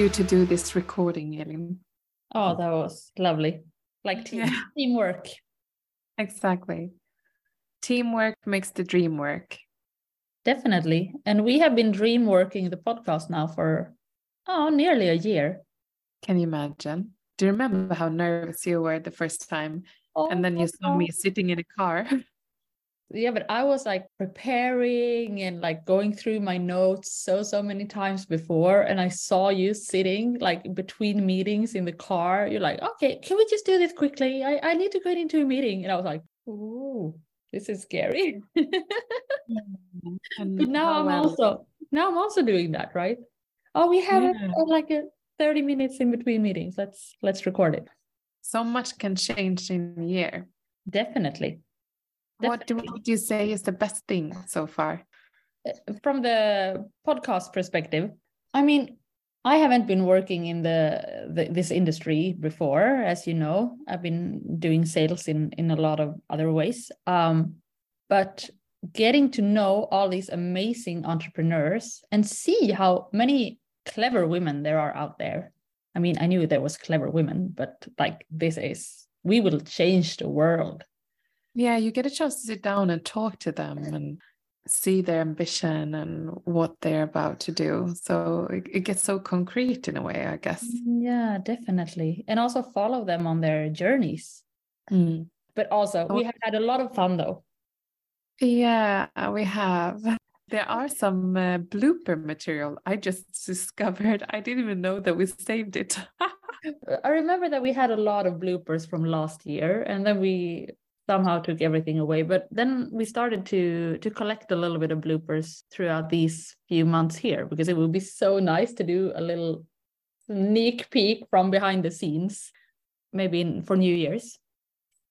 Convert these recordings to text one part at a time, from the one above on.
you to do this recording, Elin. Oh, that was lovely. Like team, Yeah. teamwork. Exactly. Teamwork makes the dream work. Definitely. And we have been dream working the podcast now for oh nearly a year. Can you imagine? Do you remember how nervous you were the first time? And then you saw Oh, me sitting in a car. Yeah, but I was like preparing and like going through my notes so so many times before, and I saw you sitting like between meetings in the car. You're like, okay, can we just do this quickly? I, I need to get into a meeting. And I was like, ooh, this is scary. Mm-hmm. But now I'm also now I'm also doing that, right? Oh, we have Yeah. a- like a 30 minutes in between meetings. Let's let's record it. so much can change in a year. Definitely. What do would you say is the best thing so far? from the podcast perspective i mean i haven't been working in the, the this industry before as you know. I've been doing sales in in a lot of other ways. Um but getting to know all these amazing entrepreneurs and see how many clever women there are out there. I mean i knew there was clever women but like this is we will change the world Yeah, you get a chance to sit down and talk to them and see their ambition and what they're about to do. So it, it gets so concrete in a way, I guess. yeah definitely and also follow them on their journeys Mm. but also we have had a lot of fun though Yeah, we have. There are some uh, blooper material I just discovered. I didn't even know that we saved it. i remember that we had a lot of bloopers from last year and then we somehow took everything away but then we started to to collect a little bit of bloopers throughout these few months here because it would be so nice to do a little sneak peek from behind the scenes maybe in, for new year's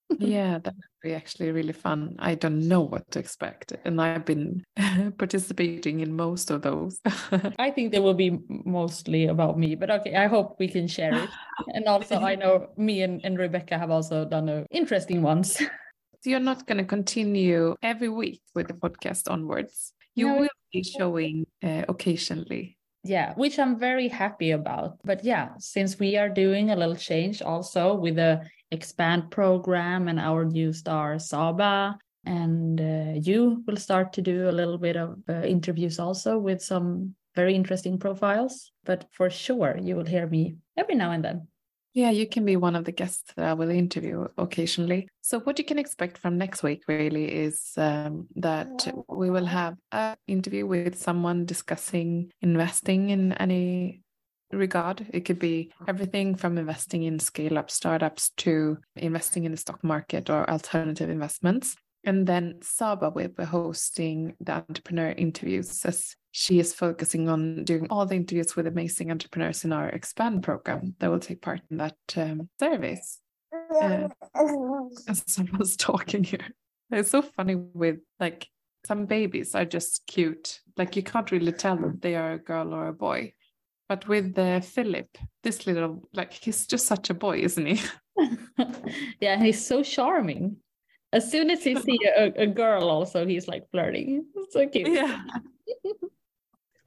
yeah, that would be actually really fun. I don't know what to expect, and I've been participating in most of those. I think they will be mostly about me, but okay, I hope we can share it. And also, I know me and, and Rebecca have also done uh, interesting ones. So you're not going to continue every week with the podcast onwards. You No. will be showing uh, occasionally. yeah, which I'm very happy about. But yeah, since we are doing a little change also with the expand program and our new star Saba, and uh, you will start to do a little bit of uh, interviews also with some very interesting profiles. But for sure, you will hear me every now and then. Yeah, you can be one of the guests that I will interview occasionally. So what you can expect from next week really is um, that we will have an interview with someone discussing investing in any regard. It could be everything from investing in scale up startups to investing in the stock market or alternative investments. And then Saba will be hosting the entrepreneur interviews as she is focusing on doing all the interviews with amazing entrepreneurs in our expand program that will take part in that um, service. Uh, someone's talking here. It's so funny with like some babies are just cute. Like you can't really tell if they are a girl or a boy. But with uh, Philip, this little like he's just such a boy, isn't he? yeah, he's so charming. As soon as he see a, a girl, also he's like flirting. So cute. Yeah.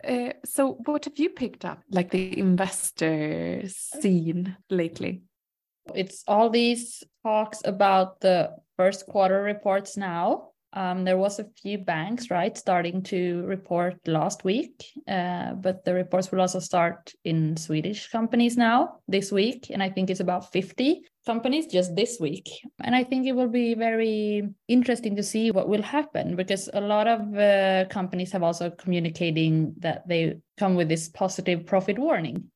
Uh, so what have you picked up like the investor scene lately? It's all these talks about the first quarter reports now. Um, there was a few banks, right, starting to report last week, uh, but the reports will also start in Swedish companies now this week, and I think it's about 50 companies just this week. And I think it will be very interesting to see what will happen because a lot of uh, companies have also communicating that they come with this positive profit warning.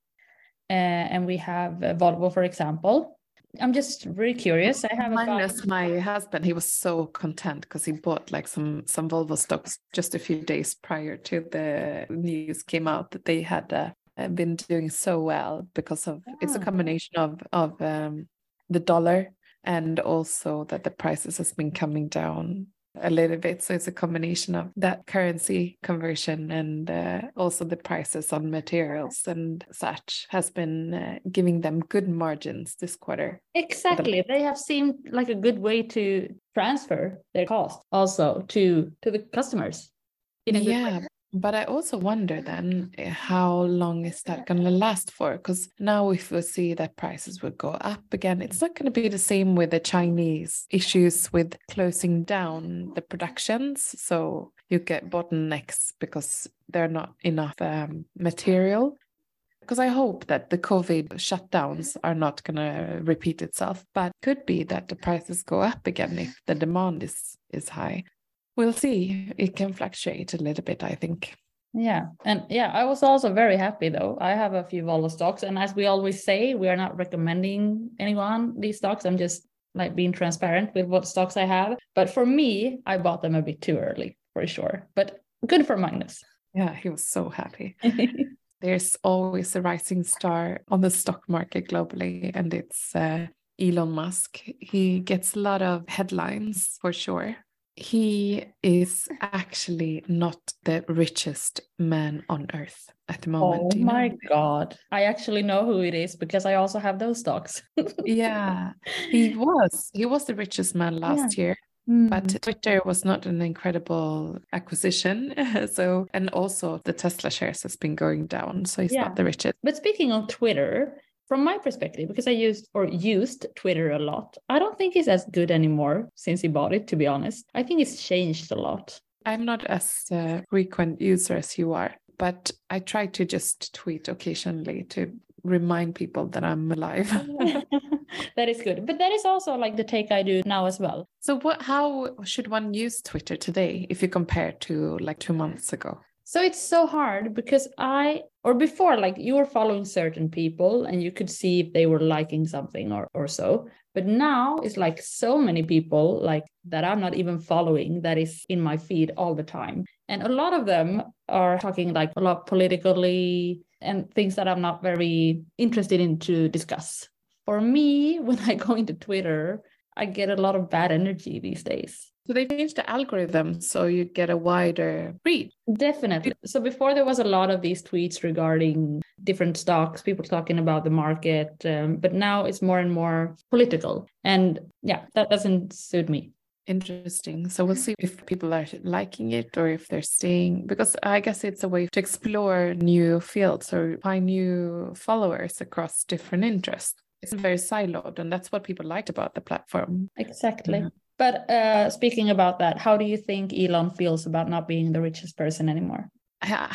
Uh, and we have uh, Volvo, for example. I'm just very curious. I have Magnus my husband, he was so content because he bought like some some Volvo stocks just a few days prior to the news came out that they had uh, been doing so well because of it's a Ah. combination of of um, the dollar and also that the prices has been coming down a little bit. So it's a combination of that currency conversion and uh, also the prices on materials and such has been uh, giving them good margins this quarter. Exactly. They have seemed like a good way to transfer their cost also to to the customers. In a good way. Yeah, But I also wonder then eh, how long is that going to last for? Because now if we see that prices will go up again, it's not going to be the same with the Chinese issues with closing down the productions. So you get bottlenecks because there are not enough um, material. Because I hope that the COVID shutdowns are not going to repeat itself, but could be that the prices go up again if the demand is is high we'll see. It can fluctuate a little bit, I think. Yeah. And yeah, I was also very happy though. I have a few Volvo stocks. And as we always say, we are not recommending anyone these stocks. I'm just like being transparent with what stocks I have. But for me, I bought them a bit too early for sure. But good for Magnus. Yeah, he was so happy. There's always a rising star on the stock market globally, and it's uh, Elon Musk. He gets a lot of headlines for sure he is actually not the richest man on earth at the moment. Oh my know? god. I actually know who it is because I also have those stocks. yeah. He was. He was the richest man last yeah. year. Mm. But Twitter was not an incredible acquisition. so, and also the Tesla shares has been going down. So he's yeah. not the richest. But speaking of Twitter, from my perspective, because I used or used Twitter a lot, I don't think it's as good anymore since he bought it, to be honest. I think it's changed a lot. I'm not as a frequent user as you are, but I try to just tweet occasionally to remind people that I'm alive. that is good. But that is also like the take I do now as well. So what how should one use Twitter today if you compare to like 2 months ago? So it's so hard because I, or before, like you were following certain people and you could see if they were liking something or, or so. But now it's like so many people like that I'm not even following that is in my feed all the time. And a lot of them are talking like a lot politically and things that I'm not very interested in to discuss. For me, when I go into Twitter, I get a lot of bad energy these days. So they changed the algorithm so you get a wider reach. Definitely. So before there was a lot of these tweets regarding different stocks, people talking about the market, um, but now it's more and more political. And yeah, that doesn't suit me. Interesting. So we'll see if people are liking it or if they're staying, because I guess it's a way to explore new fields or find new followers across different interests. It's very siloed, and that's what people liked about the platform. Exactly. Yeah. But uh, speaking about that, how do you think Elon feels about not being the richest person anymore?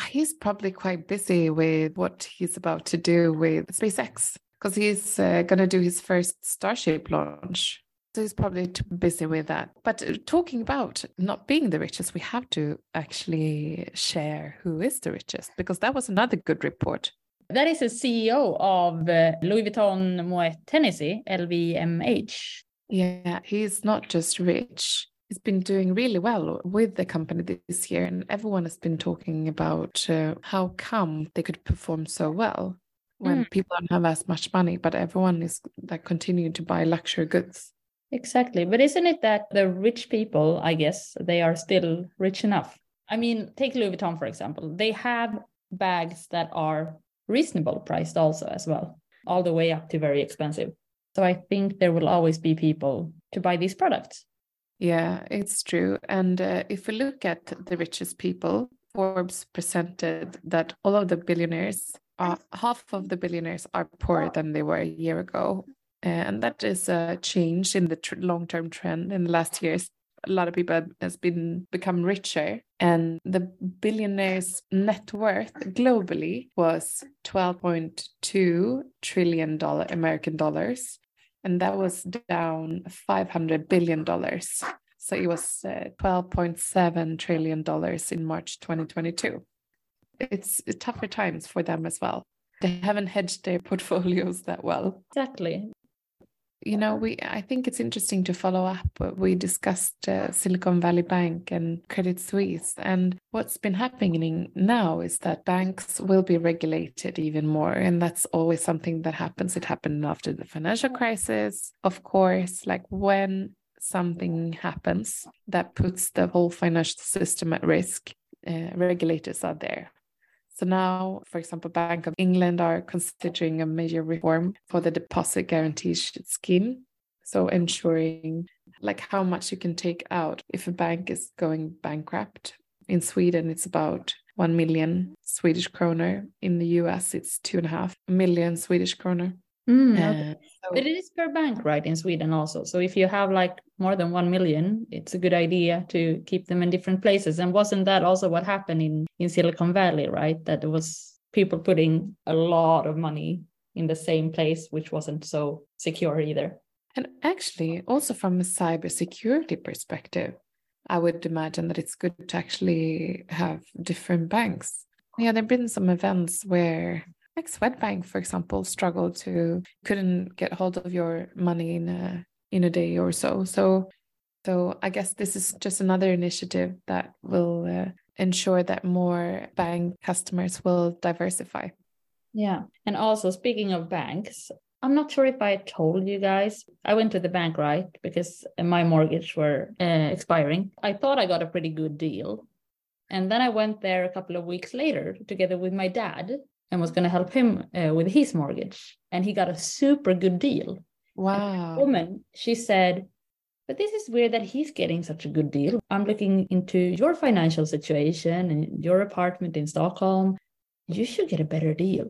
He's probably quite busy with what he's about to do with SpaceX because he's uh, going to do his first Starship launch. So he's probably too busy with that. But uh, talking about not being the richest, we have to actually share who is the richest because that was another good report. That is the CEO of uh, Louis Vuitton Moet Hennessy, LVMH. Yeah, he's not just rich. He's been doing really well with the company this year, and everyone has been talking about uh, how come they could perform so well when mm. people don't have as much money, but everyone is like continuing to buy luxury goods. Exactly, but isn't it that the rich people, I guess, they are still rich enough? I mean, take Louis Vuitton for example. They have bags that are reasonable priced also as well, all the way up to very expensive. So I think there will always be people to buy these products. Yeah, it's true. And uh, if we look at the richest people, Forbes presented that all of the billionaires, uh, half of the billionaires are poorer than they were a year ago. And that is a change in the tr- long term trend in the last years. A lot of people has been become richer, and the billionaires' net worth globally was 12.2 trillion dollar American dollars, and that was down 500 billion dollars. So it was uh, 12.7 trillion dollars in march 2022 it's tougher times for them as well. They haven't hedged their portfolios that well. Exactly you know we i think it's interesting to follow up we discussed uh, silicon valley bank and credit suisse. And what's been happening now is that banks will be regulated even more. And that's always something that happens. It happened after the financial crisis of course. Like when something happens that puts the whole financial system at risk uh, regulators are there so now, for example, Bank of England are considering a major reform for the deposit guarantee scheme. So ensuring like how much you can take out if a bank is going bankrupt. In Sweden, it's about one million Swedish kroner. In the US, it's two and a half million Swedish kroner. Mm, okay. uh, so, but it is per bank, right, in Sweden also. So if you have like more than one million, it's a good idea to keep them in different places. And wasn't that also what happened in in Silicon Valley, right? That there was people putting a lot of money in the same place, which wasn't so secure either. And actually, also from a cybersecurity perspective, I would imagine that it's good to actually have different banks. Yeah, there have been some events where, like Swedbank, for example, struggled to couldn't get hold of your money in a in a day or so. So, so I guess this is just another initiative that will uh, ensure that more bank customers will diversify. Yeah, and also speaking of banks, I'm not sure if I told you guys. I went to the bank, right? Because my mortgage were uh, expiring. I thought I got a pretty good deal. And then I went there a couple of weeks later together with my dad and was going to help him uh, with his mortgage. And he got a super good deal. Wow. woman, she said, but this is weird that he's getting such a good deal. I'm looking into your financial situation and your apartment in Stockholm. You should get a better deal.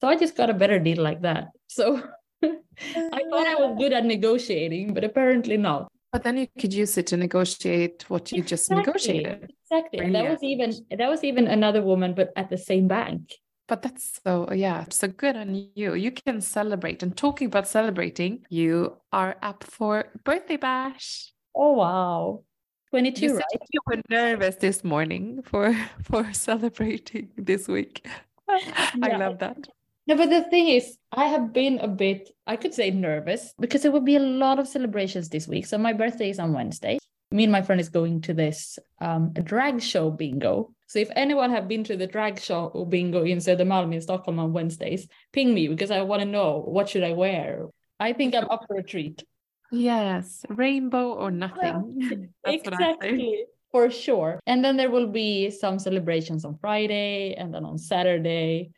So I just got a better deal like that. So I thought I was good at negotiating, but apparently not. But then you could use it to negotiate what you just negotiated. Exactly. And that was even that was even another woman, but at the same bank. But that's so yeah, so good on you. You can celebrate. And talking about celebrating, you are up for birthday bash. Oh wow. 22, you right? You were nervous this morning for for celebrating this week. I love that. No, but the thing is, I have been a bit, I could say nervous because there will be a lot of celebrations this week. So my birthday is on Wednesday. Me and my friend is going to this um, drag show bingo. So if anyone have been to the drag show or bingo in Södermalm in Stockholm on Wednesdays, ping me because I want to know what should I wear. I think I'm up for a treat. Yes, rainbow or nothing. exactly for sure. And then there will be some celebrations on Friday and then on Saturday.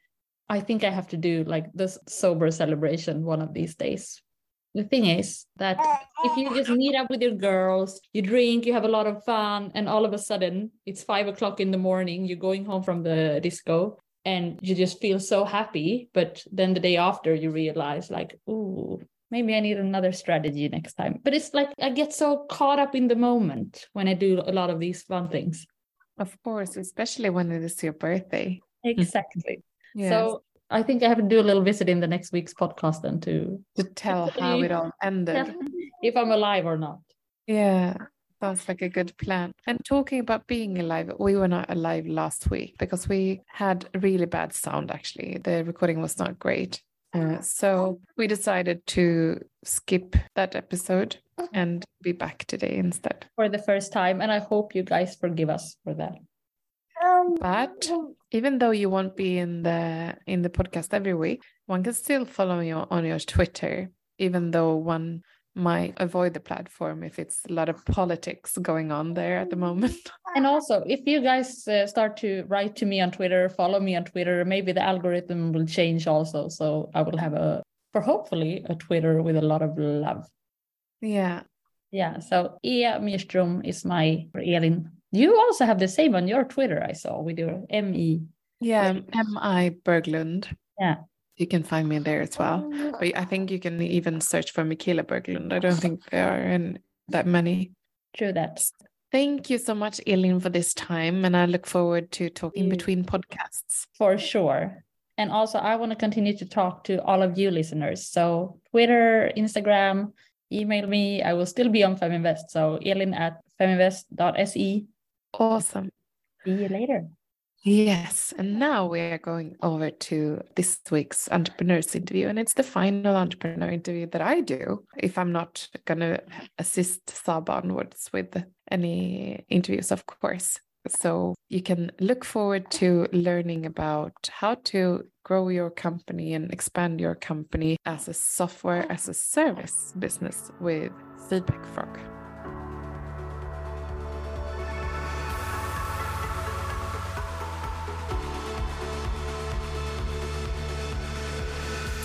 I think I have to do like this sober celebration one of these days. The thing is that if you just meet up with your girls, you drink, you have a lot of fun, and all of a sudden it's five o'clock in the morning, you're going home from the disco and you just feel so happy. But then the day after, you realize, like, ooh, maybe I need another strategy next time. But it's like I get so caught up in the moment when I do a lot of these fun things. Of course, especially when it is your birthday. Exactly. Yes. So I think I have to do a little visit in the next week's podcast then to to tell how it all ended. if I'm alive or not. Yeah. Sounds like a good plan. And talking about being alive, we were not alive last week because we had really bad sound actually. The recording was not great. Uh, so we decided to skip that episode and be back today instead. For the first time. And I hope you guys forgive us for that. But even though you won't be in the in the podcast every week, one can still follow you on your Twitter, even though one might avoid the platform if it's a lot of politics going on there at the moment. And also, if you guys uh, start to write to me on Twitter, follow me on Twitter, maybe the algorithm will change also. So I will have a, for hopefully, a Twitter with a lot of love. Yeah. Yeah. So Ia Myrstrom is my Elin you also have the same on your Twitter, I saw with your ME. Yeah, MI Berglund. Yeah. You can find me there as well. Oh. But I think you can even search for Michaela Berglund. I don't think there are in that many. True that. Thank you so much, Elin, for this time. And I look forward to talking between podcasts. For sure. And also, I want to continue to talk to all of you listeners. So, Twitter, Instagram, email me. I will still be on Feminvest. So, Elin at feminvest.se Awesome. See you later. Yes. And now we are going over to this week's entrepreneurs interview. And it's the final entrepreneur interview that I do if I'm not going to assist Saba onwards with any interviews, of course. So you can look forward to learning about how to grow your company and expand your company as a software as a service business with FeedbackFrog.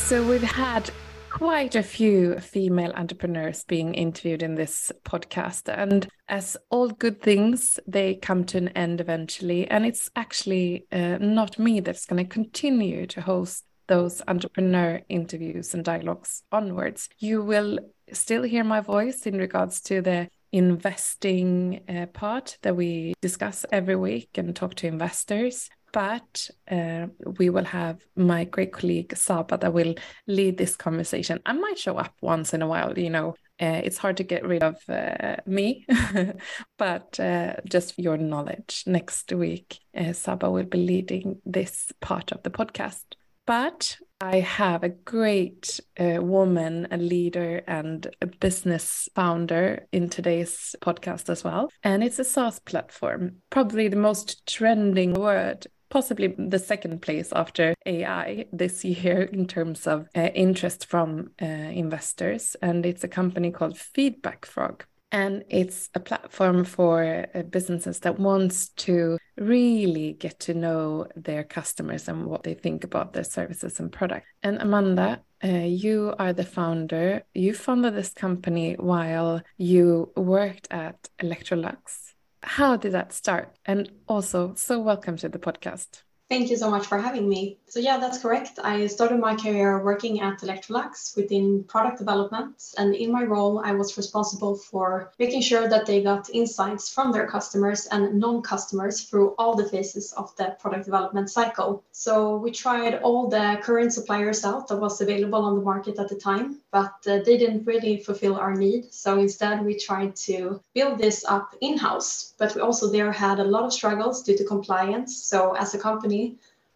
So we've had quite a few female entrepreneurs being interviewed in this podcast. And as all good things, they come to an end eventually. And it's actually uh, not me that's going to continue to host those entrepreneur interviews and dialogues onwards. You will still hear my voice in regards to the investing uh, part that we discuss every week and talk to investors. But uh, we will have my great colleague Saba that will lead this conversation. I might show up once in a while, you know. Uh, it's hard to get rid of uh, me, but uh, just your knowledge, next week uh, Saba will be leading this part of the podcast. But I have a great uh, woman, a leader, and a business founder in today's podcast as well. And it's a SaaS platform, probably the most trending word possibly the second place after AI this year in terms of uh, interest from uh, investors. And it's a company called FeedbackFrog and it's a platform for uh, businesses that wants to really get to know their customers and what they think about their services and products and amanda uh, you are the founder. You founded this company while you worked at electrolux. How did that start? And also so welcome to the podcast Thank you so much for having me. So yeah, that's correct. I started my career working at Electrolux within product development. And in my role, I was responsible for making sure that they got insights from their customers and non-customers through all the phases of the product development cycle. So we tried all the current suppliers out that was available on the market at the time, but uh, they didn't really fulfill our need. So instead, we tried to build this up in-house. But we also there had a lot of struggles due to compliance. So as a company,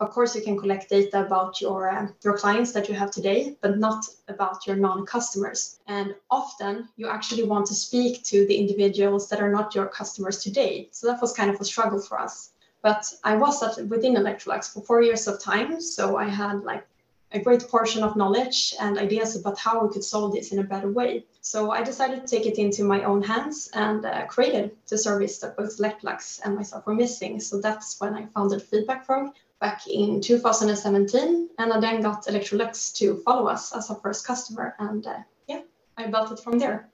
of course, you can collect data about your uh, your clients that you have today, but not about your non-customers. And often, you actually want to speak to the individuals that are not your customers today. So that was kind of a struggle for us. But I was at, within Electrolux for four years of time, so I had like a great portion of knowledge and ideas about how we could solve this in a better way. So I decided to take it into my own hands and uh, created the service that both Electrolux and myself were missing. So that's when I founded FeedbackFrog, back in 2017, and I then got Electrolux to follow us as our first customer, and uh, yeah, I built it from there.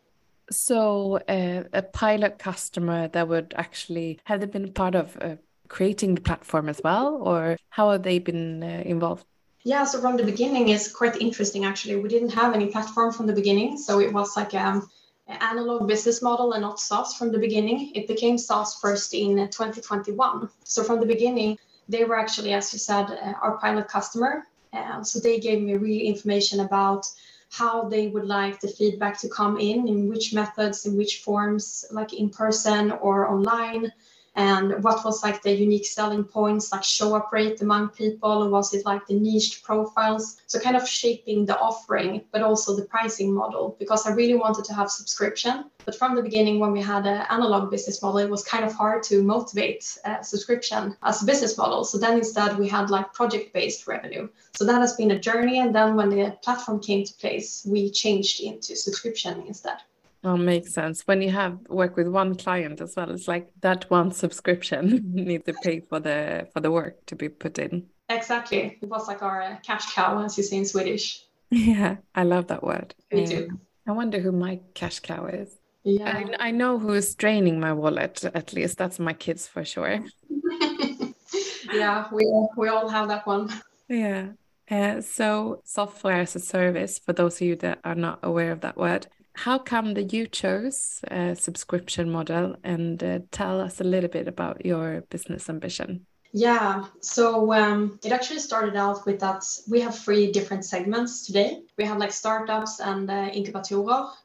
So, uh, a pilot customer that would actually have they been part of uh, creating the platform as well, or how have they been uh, involved? Yeah, so from the beginning is quite interesting actually. We didn't have any platform from the beginning, so it was like um, an analog business model and not SaaS from the beginning. It became SaaS first in 2021. So from the beginning, they were actually, as you said, uh, our pilot customer. Uh, so they gave me real information about how they would like the feedback to come in, in which methods, in which forms, like in person or online, and what was like the unique selling points like show up rate among people or was it like the niche profiles? So kind of shaping the offering but also the pricing model because i really wanted to have subscription. But from the beginning when we had an analog business model it was kind of hard to motivate uh, subscription as a business model. So then instead we had like project based revenue. So that has been a journey and then when the platform came to place we changed into subscription instead Oh, makes sense. When you have work with one client as well, it's like that one subscription need to pay for the for the work to be put in. Exactly. It was like our uh, cash cow, as you say in Swedish. Yeah, I love that word. Me too. Um, I wonder who my cash cow is. Yeah. I, I know who is draining my wallet, at least. That's my kids for sure. yeah, we, we all have that one. Yeah. Uh, so, software as a service, for those of you that are not aware of that word, how come that you chose a subscription model and uh, tell us a little bit about your business ambition? Yeah, so um, it actually started out with that we have three different segments today. We have like startups and uh,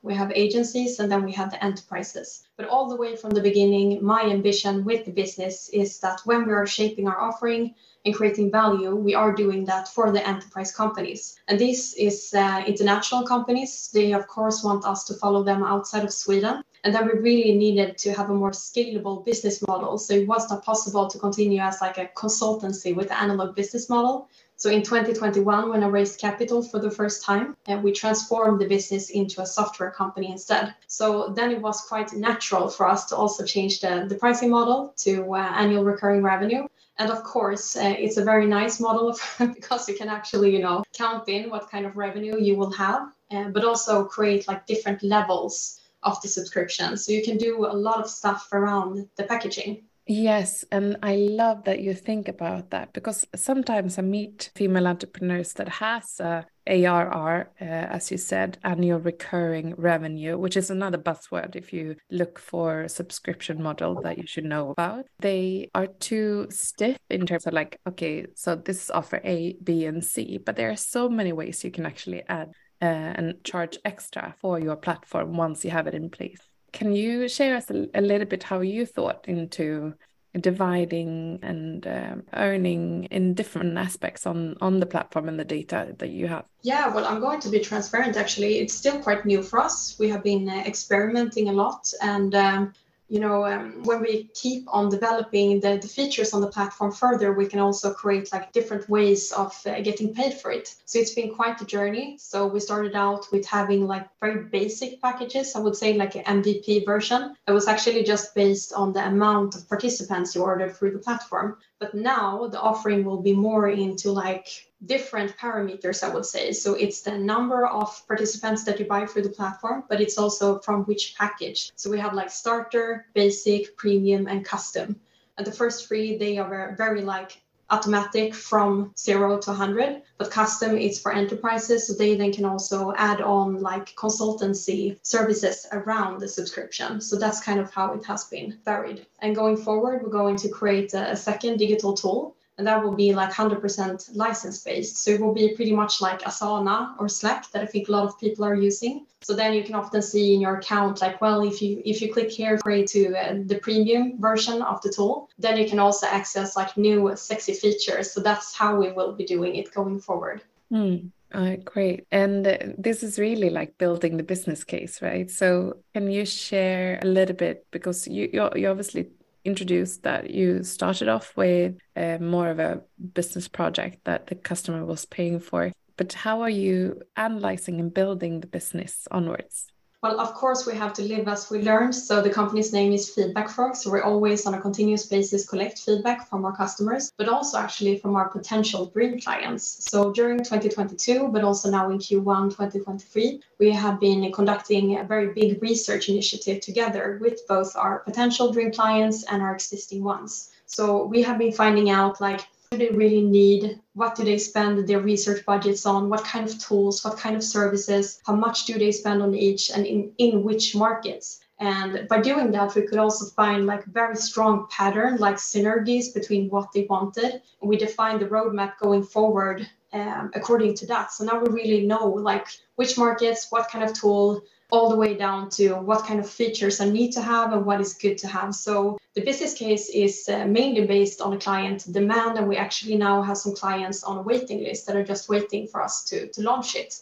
we have agencies, and then we have the enterprises. But all the way from the beginning, my ambition with the business is that when we are shaping our offering, and creating value, we are doing that for the enterprise companies. And this is uh, international companies. They, of course, want us to follow them outside of Sweden. And then we really needed to have a more scalable business model. So it was not possible to continue as like a consultancy with the analog business model. So in 2021, when I raised capital for the first time, uh, we transformed the business into a software company instead. So then it was quite natural for us to also change the, the pricing model to uh, annual recurring revenue. And of course, uh, it's a very nice model because you can actually, you know, count in what kind of revenue you will have, uh, but also create like different levels of the subscription. So you can do a lot of stuff around the packaging. Yes, and I love that you think about that because sometimes I meet female entrepreneurs that has a ARR, uh, as you said, annual recurring revenue, which is another buzzword if you look for subscription model that you should know about. They are too stiff in terms of like, okay, so this is offer A, B, and C, but there are so many ways you can actually add uh, and charge extra for your platform once you have it in place. Can you share us a, a little bit how you thought into dividing and um, earning in different aspects on on the platform and the data that you have? Yeah well i'm going to be transparent actually. It's still quite new for us. We have been uh, experimenting a lot and um, you know, um, when we keep on developing the, the features on the platform further, we can also create like different ways of uh, getting paid for it. So it's been quite a journey. So we started out with having like very basic packages. I would say like an MVP version that was actually just based on the amount of participants you ordered through the platform. But now the offering will be more into like different parameters, I would say. So it's the number of participants that you buy through the platform, but it's also from which package. So we have like starter, basic, premium, and custom. And the first three, they are very, very like automatic from zero to 100 but custom is for enterprises so they then can also add on like consultancy services around the subscription. So that's kind of how it has been varied. And going forward we're going to create a, second digital tool and that will be like 100% license based. So it will be pretty much like Asana or Slack that I think a lot of people are using. So then you can often see in your account like, well, if you if you click here to uh, the premium version of the tool, then you can also access like new sexy features. So that's how we will be doing it going forward. Mm. Uh, great. And uh, this is really like building the business case, right? So, can you share a little bit because you you you obviously introduced that you started off with uh, more of a business project that the customer was paying for. But how are you analyzing and building the business onwards? Well, of course, we have to live as we learn. So the company's name is FeedbackFrog. So we're always on a continuous basis collect feedback from our customers, but also actually from our potential dream clients. So during 2022, but also now in Q1 2023, we have been conducting a very big research initiative together with both our potential dream clients and our existing ones. So we have been finding out like do they really need? What do they spend their research budgets on? What kind of tools? What kind of services? How much do they spend on each and in, in which markets? And by doing that, we could also find like very strong pattern, like synergies between what they wanted. And we defined the roadmap going forward um, according to that. So now we really know like which markets, what kind of tool, all the way down to what kind of features I need to have and what is good to have. So the business case is uh, mainly based on the client demand, and we actually now have some clients on a waiting list that are just waiting for us to, to launch it.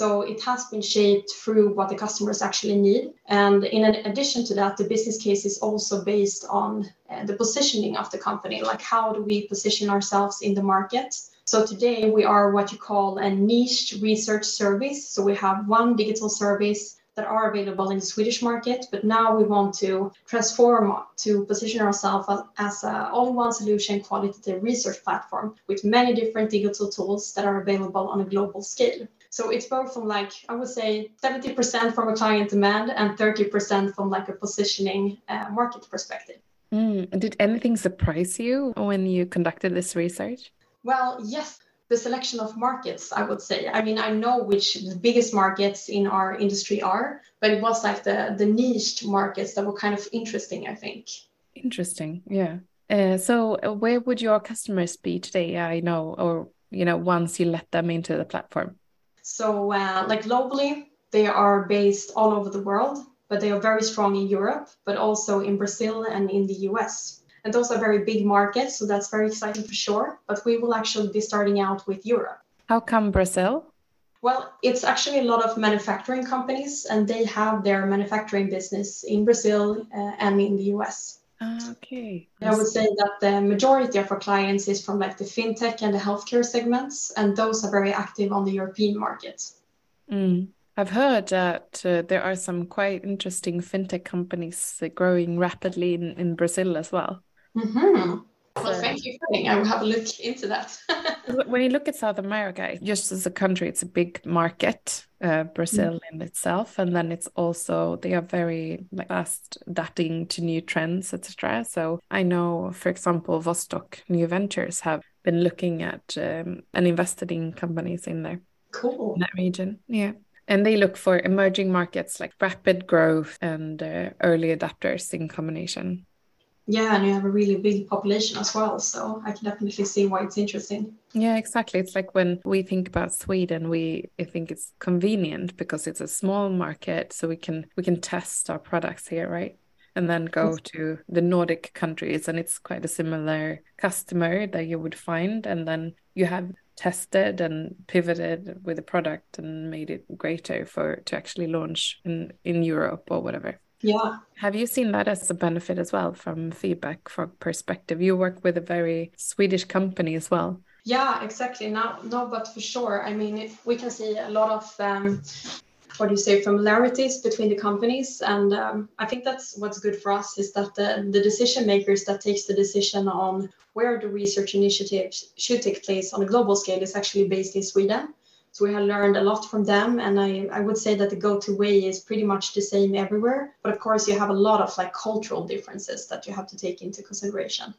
So it has been shaped through what the customers actually need. And in addition to that, the business case is also based on uh, the positioning of the company, like how do we position ourselves in the market? So today we are what you call a niche research service. So we have one digital service that are available in the Swedish market, but now we want to transform to position ourselves as an all-in-one solution qualitative research platform with many different digital tools that are available on a global scale. So it's both from like I would say 70% from a client demand and 30% from like a positioning uh, market perspective. Mm. Did anything surprise you when you conducted this research? Well, yes, the selection of markets, I would say. I mean, I know which the biggest markets in our industry are, but it was like the the niched markets that were kind of interesting, I think. Interesting, yeah. Uh, so, uh, where would your customers be today? I know, or you know, once you let them into the platform. So, uh, like globally, they are based all over the world, but they are very strong in Europe, but also in Brazil and in the US. And those are very big markets, so that's very exciting for sure. But we will actually be starting out with Europe. How come Brazil? Well, it's actually a lot of manufacturing companies, and they have their manufacturing business in Brazil uh, and in the US. Ah, okay. I would say that the majority of our clients is from like the fintech and the healthcare segments, and those are very active on the European market. Mm. I've heard that uh, there are some quite interesting fintech companies growing rapidly in, in Brazil as well. Mm-hmm. Well, thank you for I will have a look into that. when you look at South America, just as a country, it's a big market, uh, Brazil mm. in itself, and then it's also they are very like fast adapting to new trends, etc. So I know, for example, Vostok New Ventures have been looking at um, and invested in companies in there. Cool. In that region, yeah. And they look for emerging markets like rapid growth and uh, early adapters in combination. Yeah, and you have a really big population as well. So I can definitely see why it's interesting. Yeah, exactly. It's like when we think about Sweden, we I think it's convenient because it's a small market, so we can we can test our products here, right? And then go to the Nordic countries, and it's quite a similar customer that you would find, and then you have tested and pivoted with the product and made it greater for to actually launch in in Europe or whatever. Yeah. Have you seen that as a benefit as well from FeedbackFrog perspective? You work with a very Swedish company as well. Yeah, exactly. No, no, but for sure. I mean, we can see a lot of um, what do you say familiarities between the companies, and um, I think that's what's good for us is that the, the decision makers that takes the decision on where the research initiatives should take place on a global scale is actually based in Sweden. So we have learned a lot from them, and I, I would say that the go-to way is pretty much the same everywhere. But of course, you have a lot of like cultural differences that you have to take into consideration.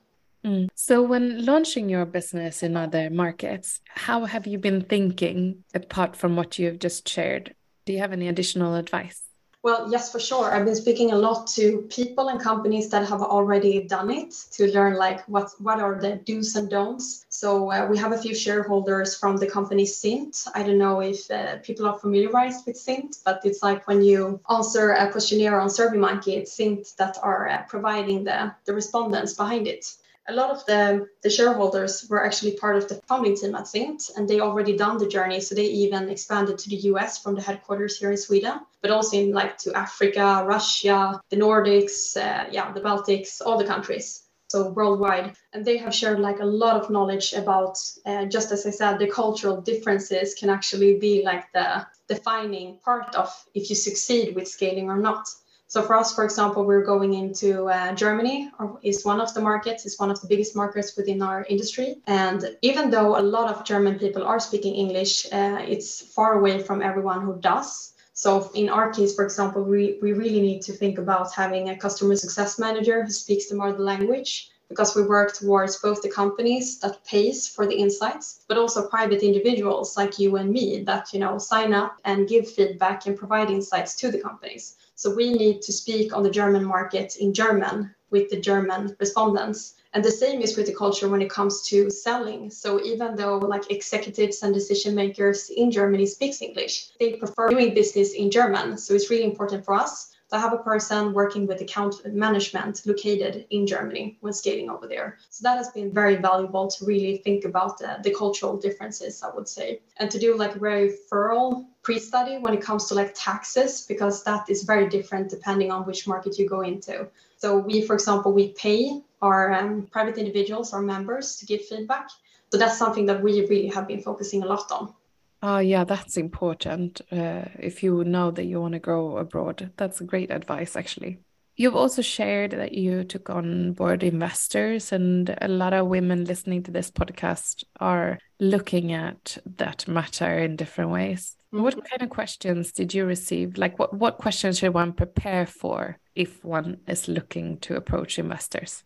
Mm. So, when launching your business in other markets, how have you been thinking apart from what you've just shared? Do you have any additional advice? Well, yes, for sure. I've been speaking a lot to people and companies that have already done it to learn like what what are the do's and don'ts. So uh, we have a few shareholders from the company Cint. I don't know if uh, people are familiarized with Cint, but it's like when you answer a questionnaire on SurveyMonkey, it's Cint that are uh, providing the the respondents behind it a lot of the, the shareholders were actually part of the founding team at Cint, and they already done the journey. So they even expanded to the US from the headquarters here in Sweden, but also in like to Africa, Russia, the Nordics, uh, yeah, the Baltics, all the countries. So worldwide, and they have shared like a lot of knowledge about, uh, just as I said, the cultural differences can actually be like the defining part of if you succeed with scaling or not. So for us, for example, we're going into uh, Germany, or is one of the markets, is one of the biggest markets within our industry. And even though a lot of German people are speaking English, uh, it's far away from everyone who does. So in our case, for example, we, we really need to think about having a customer success manager who speaks the mother language because we work towards both the companies that pays for the insights, but also private individuals like you and me that you know sign up and give feedback and provide insights to the companies. So we need to speak on the German market in German with the German respondents. And the same is with the culture when it comes to selling. So even though like executives and decision makers in Germany speaks English, they prefer doing business in German. So it's really important for us I have a person working with account management located in Germany when scaling over there. So that has been very valuable to really think about the, the cultural differences, I would say, and to do like a very thorough pre-study when it comes to like taxes, because that is very different depending on which market you go into. So we, for example, we pay our um, private individuals, our members to give feedback. So that's something that we really have been focusing a lot on. Oh, yeah, that's important. Uh, if you know that you want to go abroad, that's great advice, actually. You've also shared that you took on board investors, and a lot of women listening to this podcast are looking at that matter in different ways. Mm-hmm. What kind of questions did you receive? Like, what, what questions should one prepare for if one is looking to approach investors?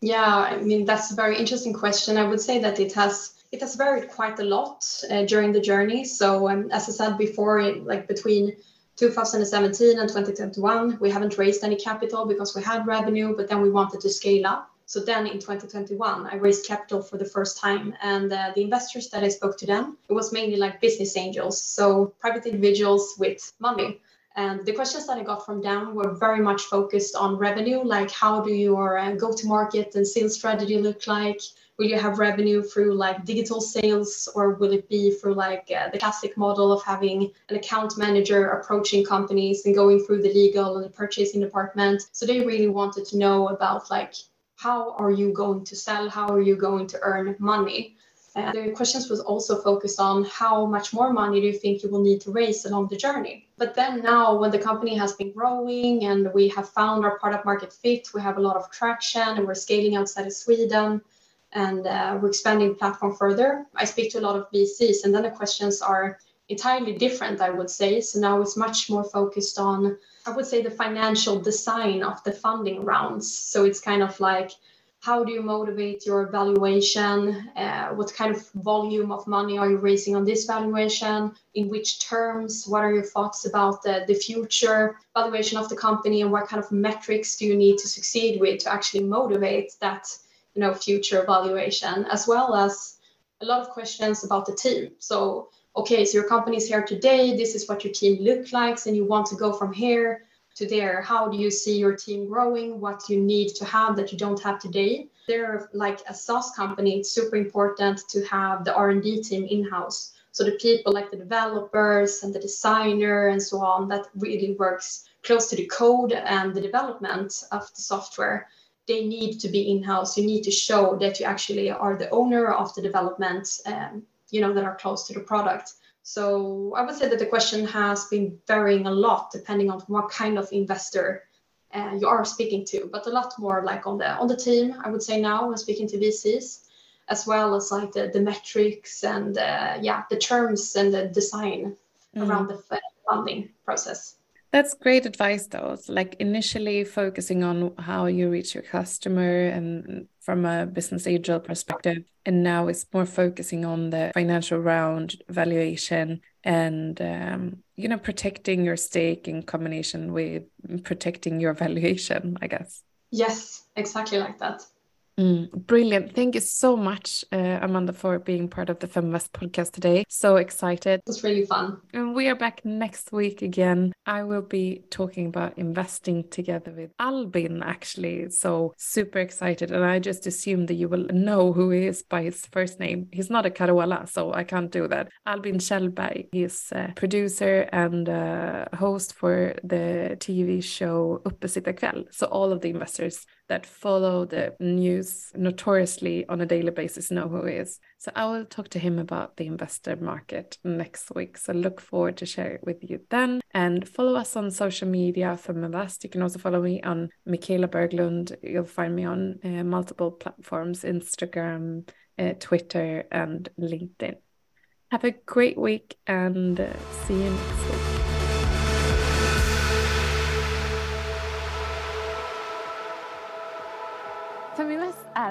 Yeah, I mean, that's a very interesting question. I would say that it has it has varied quite a lot uh, during the journey. So um, as I said before, like between 2017 and 2021, we haven't raised any capital because we had revenue, but then we wanted to scale up. So then in 2021, I raised capital for the first time. And uh, the investors that I spoke to them, it was mainly like business angels, so private individuals with money. And the questions that I got from them were very much focused on revenue, like how do your uh, go to market and sales strategy look like? Will you have revenue through like digital sales or will it be through like uh, the classic model of having an account manager approaching companies and going through the legal and the purchasing department? So they really wanted to know about like how are you going to sell? How are you going to earn money? And the questions was also focused on how much more money do you think you will need to raise along the journey? But then now, when the company has been growing and we have found our product market fit, we have a lot of traction and we're scaling outside of Sweden, and uh, we're expanding platform further. I speak to a lot of VCs, and then the questions are entirely different, I would say. So now it's much more focused on, I would say, the financial design of the funding rounds. So it's kind of like, how do you motivate your valuation? Uh, what kind of volume of money are you raising on this valuation? In which terms? What are your thoughts about the, the future valuation of the company? And what kind of metrics do you need to succeed with to actually motivate that you know, future valuation, as well as a lot of questions about the team. So, okay, so your company is here today. This is what your team looks like, and you want to go from here to there how do you see your team growing what you need to have that you don't have today they're like a SaaS company it's super important to have the R&D team in-house so the people like the developers and the designer and so on that really works close to the code and the development of the software they need to be in-house you need to show that you actually are the owner of the development um, you know that are close to the product so I would say that the question has been varying a lot depending on what kind of investor uh, you are speaking to, but a lot more like on the on the team. I would say now when speaking to VCs, as well as like the, the metrics and uh, yeah the terms and the design mm. around the funding process. That's great advice, though. It's like initially focusing on how you reach your customer and from a business angel perspective, and now it's more focusing on the financial round valuation and um, you know protecting your stake in combination with protecting your valuation. I guess. Yes, exactly like that. Mm, brilliant. Thank you so much, uh, Amanda, for being part of the Feminvest podcast today. So excited. It was really fun. And we are back next week again. I will be talking about investing together with Albin, actually. So super excited. And I just assume that you will know who he is by his first name. He's not a Carola, so I can't do that. Albin Kjellberg. He's a producer and a host for the TV show Uppesittarkväll. So all of the investors that follow the news notoriously on a daily basis know who he is. So I will talk to him about the investor market next week. So look forward to share it with you then. And follow us on social media Feminvest. You can also follow me on Michaela Berglund. You'll find me on uh, multiple platforms Instagram, uh, Twitter, and LinkedIn. Have a great week and uh, see you next week.